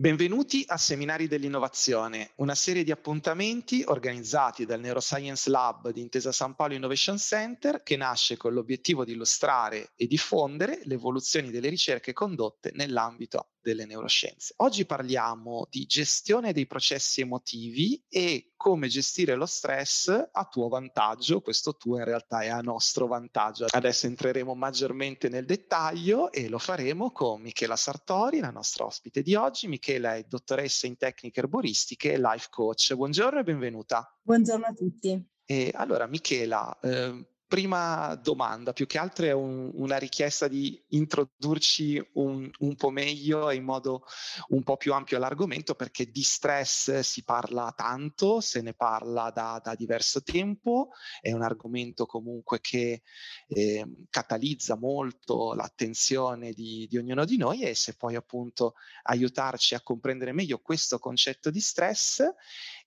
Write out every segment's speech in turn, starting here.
Benvenuti a Seminari dell'Innovazione, una serie di appuntamenti organizzati dal Neuroscience Lab di Intesa San Paolo Innovation Center che nasce con l'obiettivo di illustrare e diffondere le evoluzioni delle ricerche condotte nell'ambito delle neuroscienze. Oggi parliamo di gestione dei processi emotivi e come gestire lo stress a tuo vantaggio. Questo tuo in realtà è a nostro vantaggio. Adesso entreremo maggiormente nel dettaglio e lo faremo con Michela Sartori, la nostra ospite di oggi. Michela è dottoressa in tecniche erboristiche e life coach. Buongiorno e benvenuta. Buongiorno a tutti. E allora, Michela, eh, prima domanda, più che altro è un, una richiesta di introdurci un, un, po' meglio e in modo un po' più ampio all'argomento, perché di stress si parla tanto, se ne parla da, da diverso tempo, è un argomento comunque che eh, catalizza molto l'attenzione di, di ognuno di noi e se poi appunto aiutarci a comprendere meglio questo concetto di stress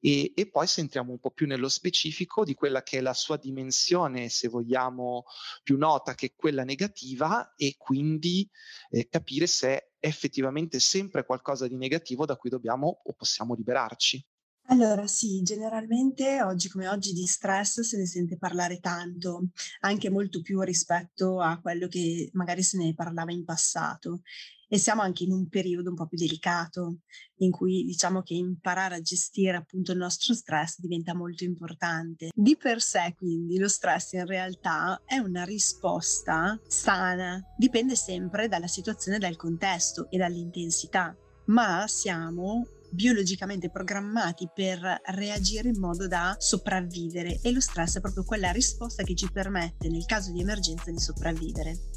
e, e, poi se entriamo un po' più nello specifico di quella che è la sua dimensione, se vogliamo, più nota che quella negativa e quindi eh, capire se è effettivamente sempre qualcosa di negativo da cui dobbiamo o possiamo liberarci. Allora sì, generalmente oggi come oggi di stress se ne sente parlare tanto, anche molto più rispetto a quello che magari se ne parlava in passato e siamo anche in un periodo un po' più delicato in cui diciamo che imparare a gestire appunto il nostro stress diventa molto importante. Di per sé quindi lo stress in realtà è una risposta sana, dipende sempre dalla situazione, dal contesto e dall'intensità, ma siamo biologicamente programmati per reagire in modo da sopravvivere e lo stress è proprio quella risposta che ci permette nel caso di emergenza di sopravvivere.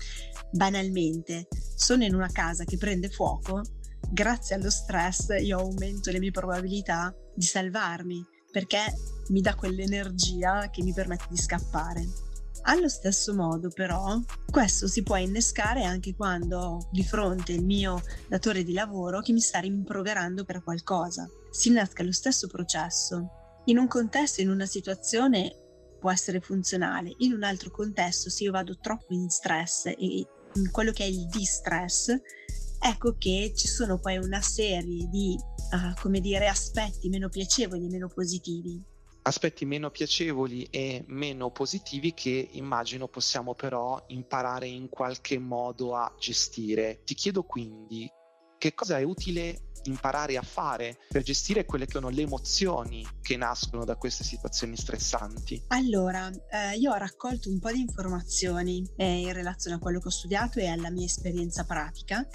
Banalmente, sono in una casa che prende fuoco, grazie allo stress io aumento le mie probabilità di salvarmi perché mi dà quell'energia che mi permette di scappare. Allo stesso modo, però, questo si può innescare anche quando ho di fronte il mio datore di lavoro che mi sta rimproverando per qualcosa. Si innesca lo stesso processo. In un contesto, in una situazione può essere funzionale, in un altro contesto, se io vado troppo in stress e in quello che è il distress, ecco che ci sono poi una serie di, uh, come dire, aspetti meno piacevoli, meno positivi aspetti meno piacevoli e meno positivi che immagino possiamo però imparare in qualche modo a gestire. Ti chiedo quindi che cosa è utile imparare a fare per gestire quelle che sono le emozioni che nascono da queste situazioni stressanti? Allora, eh, io ho raccolto un po' di informazioni eh, in relazione a quello che ho studiato e alla mia esperienza pratica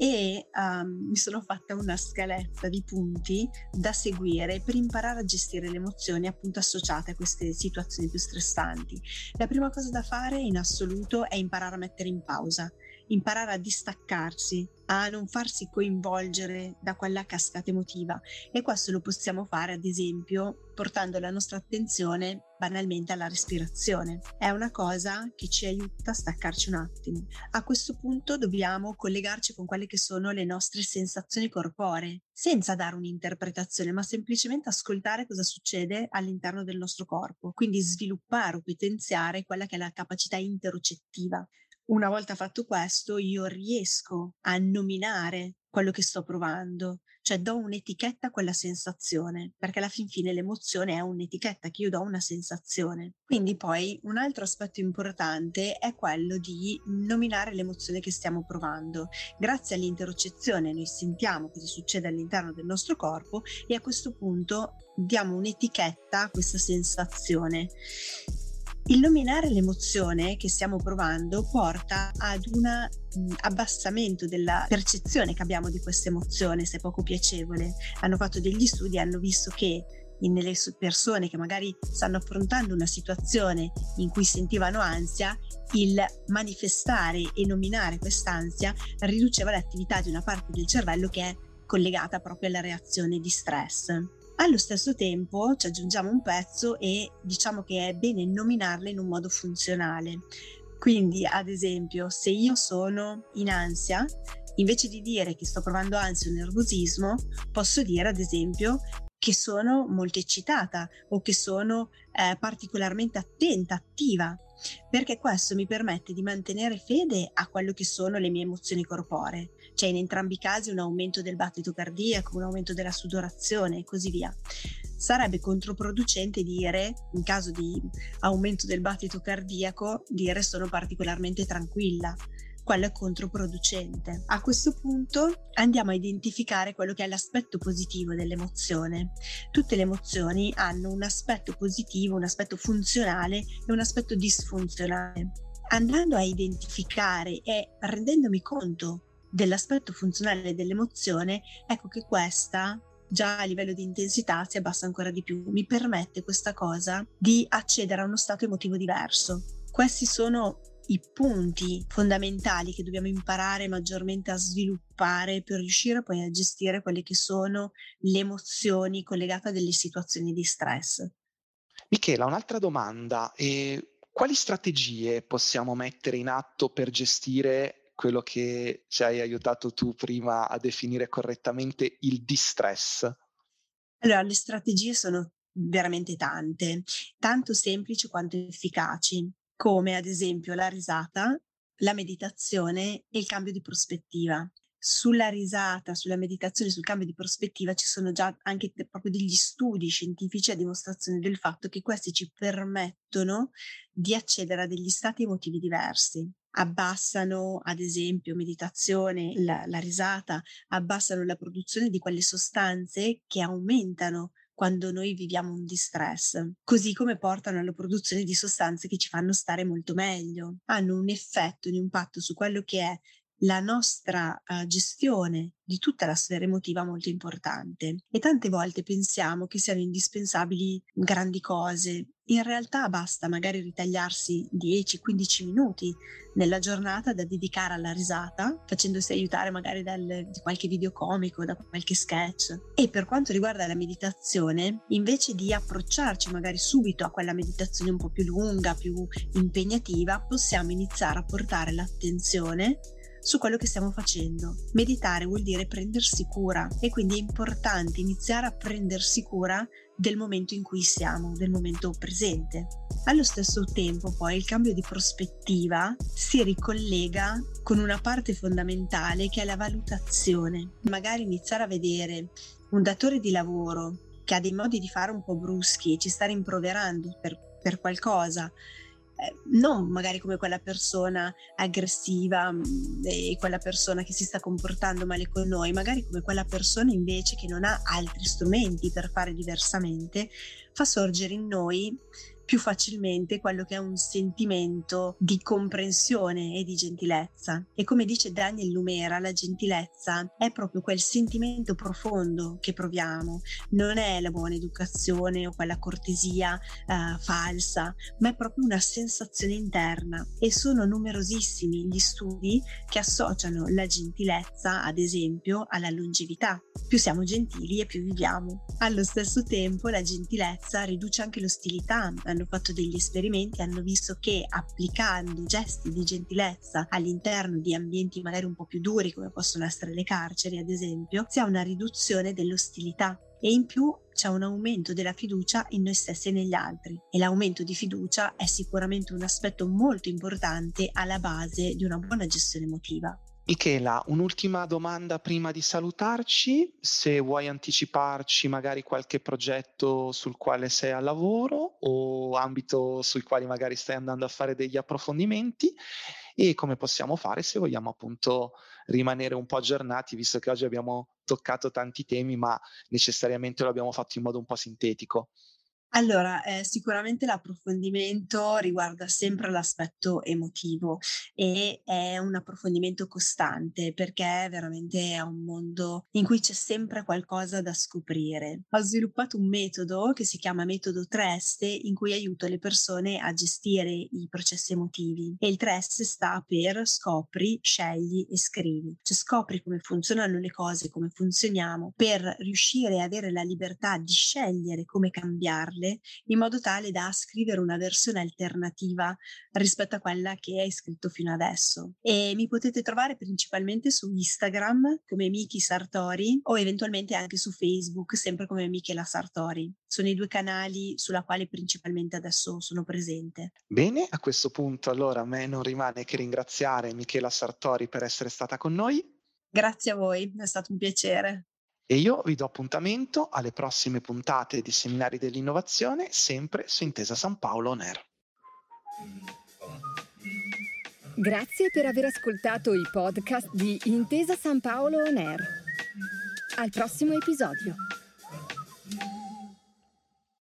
e um, mi sono fatta una scaletta di punti da seguire per imparare a gestire le emozioni appunto associate a queste situazioni più stressanti. La prima cosa da fare in assoluto è imparare a mettere in pausa, imparare a distaccarsi, a non farsi coinvolgere da quella cascata emotiva e questo lo possiamo fare ad esempio portando la nostra attenzione banalmente alla respirazione. È una cosa che ci aiuta a staccarci un attimo. A questo punto dobbiamo collegarci con quelle che sono le nostre sensazioni corporee, senza dare un'interpretazione, ma semplicemente ascoltare cosa succede all'interno del nostro corpo, quindi sviluppare o potenziare quella che è la capacità interocettiva una volta fatto questo, io riesco a nominare quello che sto provando, cioè do un'etichetta a quella sensazione, perché alla fin fine l'emozione è un'etichetta che io do una sensazione. Quindi poi un altro aspetto importante è quello di nominare l'emozione che stiamo provando. Grazie all'interocezione noi sentiamo cosa succede all'interno del nostro corpo e a questo punto diamo un'etichetta a questa sensazione. Il nominare l'emozione che stiamo provando porta ad un abbassamento della percezione che abbiamo di questa emozione, se poco piacevole. Hanno fatto degli studi e hanno visto che nelle persone che magari stanno affrontando una situazione in cui sentivano ansia, il manifestare e nominare quest'ansia riduceva l'attività di una parte del cervello che è collegata proprio alla reazione di stress. Allo stesso tempo ci aggiungiamo un pezzo e diciamo che è bene nominarle in un modo funzionale. Quindi, ad esempio, se io sono in ansia, invece di dire che sto provando ansia o nervosismo, posso dire, ad esempio, che sono molto eccitata o che sono eh, particolarmente attenta, attiva, perché questo mi permette di mantenere fede a quello che sono le mie emozioni corporee, cioè in entrambi i casi un aumento del battito cardiaco, un aumento della sudorazione e così via. Sarebbe controproducente dire, in caso di aumento del battito cardiaco, dire sono particolarmente tranquilla quello è controproducente. A questo punto andiamo a identificare quello che è l'aspetto positivo dell'emozione. Tutte le emozioni hanno un aspetto positivo, un aspetto funzionale e un aspetto disfunzionale. Andando a identificare e rendendomi conto dell'aspetto funzionale dell'emozione, ecco che questa già a livello di intensità si abbassa ancora di più. Mi permette questa cosa di accedere a uno stato emotivo diverso. Questi sono i punti fondamentali che dobbiamo imparare maggiormente a sviluppare per riuscire poi a gestire quelle che sono le emozioni collegate a delle situazioni di stress. Michela, un'altra domanda. Eh, quali strategie possiamo mettere in atto per gestire quello che ci hai aiutato tu prima a definire correttamente il distress? Allora, le strategie sono veramente tante, tanto semplici quanto efficaci come ad esempio la risata, la meditazione e il cambio di prospettiva. Sulla risata, sulla meditazione, sul cambio di prospettiva ci sono già anche proprio degli studi scientifici a dimostrazione del fatto che questi ci permettono di accedere a degli stati emotivi diversi. Abbassano, ad esempio, meditazione, la, la risata, abbassano la produzione di quelle sostanze che aumentano quando noi viviamo un distress, così come portano alla produzione di sostanze che ci fanno stare molto meglio, hanno un effetto, un impatto su quello che è la nostra uh, gestione di tutta la sfera emotiva molto importante e tante volte pensiamo che siano indispensabili grandi cose. In realtà basta magari ritagliarsi 10-15 minuti nella giornata da dedicare alla risata, facendosi aiutare magari dal, da qualche video comico, da qualche sketch. E per quanto riguarda la meditazione, invece di approcciarci magari subito a quella meditazione un po' più lunga, più impegnativa, possiamo iniziare a portare l'attenzione su quello che stiamo facendo. Meditare vuol dire prendersi cura e quindi è importante iniziare a prendersi cura del momento in cui siamo, del momento presente. Allo stesso tempo poi il cambio di prospettiva si ricollega con una parte fondamentale che è la valutazione. Magari iniziare a vedere un datore di lavoro che ha dei modi di fare un po' bruschi e ci sta rimproverando per, per qualcosa eh, non magari come quella persona aggressiva mm, e quella persona che si sta comportando male con noi, magari come quella persona invece che non ha altri strumenti per fare diversamente, fa sorgere in noi più facilmente quello che è un sentimento di comprensione e di gentilezza. E come dice Daniel Lumera, la gentilezza è proprio quel sentimento profondo che proviamo, non è la buona educazione o quella cortesia uh, falsa, ma è proprio una sensazione interna e sono numerosissimi gli studi che associano la gentilezza, ad esempio, alla longevità. Più siamo gentili e più viviamo. Allo stesso tempo la gentilezza riduce anche l'ostilità, hanno fatto degli esperimenti, hanno visto che applicando gesti di gentilezza all'interno di ambienti magari un po' più duri come possono essere le carceri ad esempio, si ha una riduzione dell'ostilità e in più c'è un aumento della fiducia in noi stessi e negli altri e l'aumento di fiducia è sicuramente un aspetto molto importante alla base di una buona gestione emotiva. Michela, un'ultima domanda prima di salutarci, se vuoi anticiparci magari qualche progetto sul quale sei al lavoro o ambito sul quale magari stai andando a fare degli approfondimenti e come possiamo fare se vogliamo appunto rimanere un po' aggiornati, visto che oggi abbiamo toccato tanti temi, ma necessariamente lo abbiamo fatto in modo un po' sintetico. Allora, eh, sicuramente l'approfondimento riguarda sempre l'aspetto emotivo e è un approfondimento costante perché veramente è un mondo in cui c'è sempre qualcosa da scoprire. Ho sviluppato un metodo che si chiama metodo Trest in cui aiuto le persone a gestire i processi emotivi e il Trest sta per scopri, scegli e scrivi. Cioè scopri come funzionano le cose, come funzioniamo per riuscire a avere la libertà di scegliere come cambiarle farle in modo tale da scrivere una versione alternativa rispetto a quella che hai scritto fino adesso. E mi potete trovare principalmente su Instagram come Miki Sartori o eventualmente anche su Facebook sempre come Michela Sartori. Sono i due canali sulla quale principalmente adesso sono presente. Bene, a questo punto allora a me non rimane che ringraziare Michela Sartori per essere stata con noi. Grazie a voi, è stato un piacere. E io vi do appuntamento alle prossime puntate di Seminari dell'Innovazione, sempre su Intesa San Paolo On Air. Grazie per aver ascoltato i podcast di Intesa San Paolo On Air. Al prossimo episodio.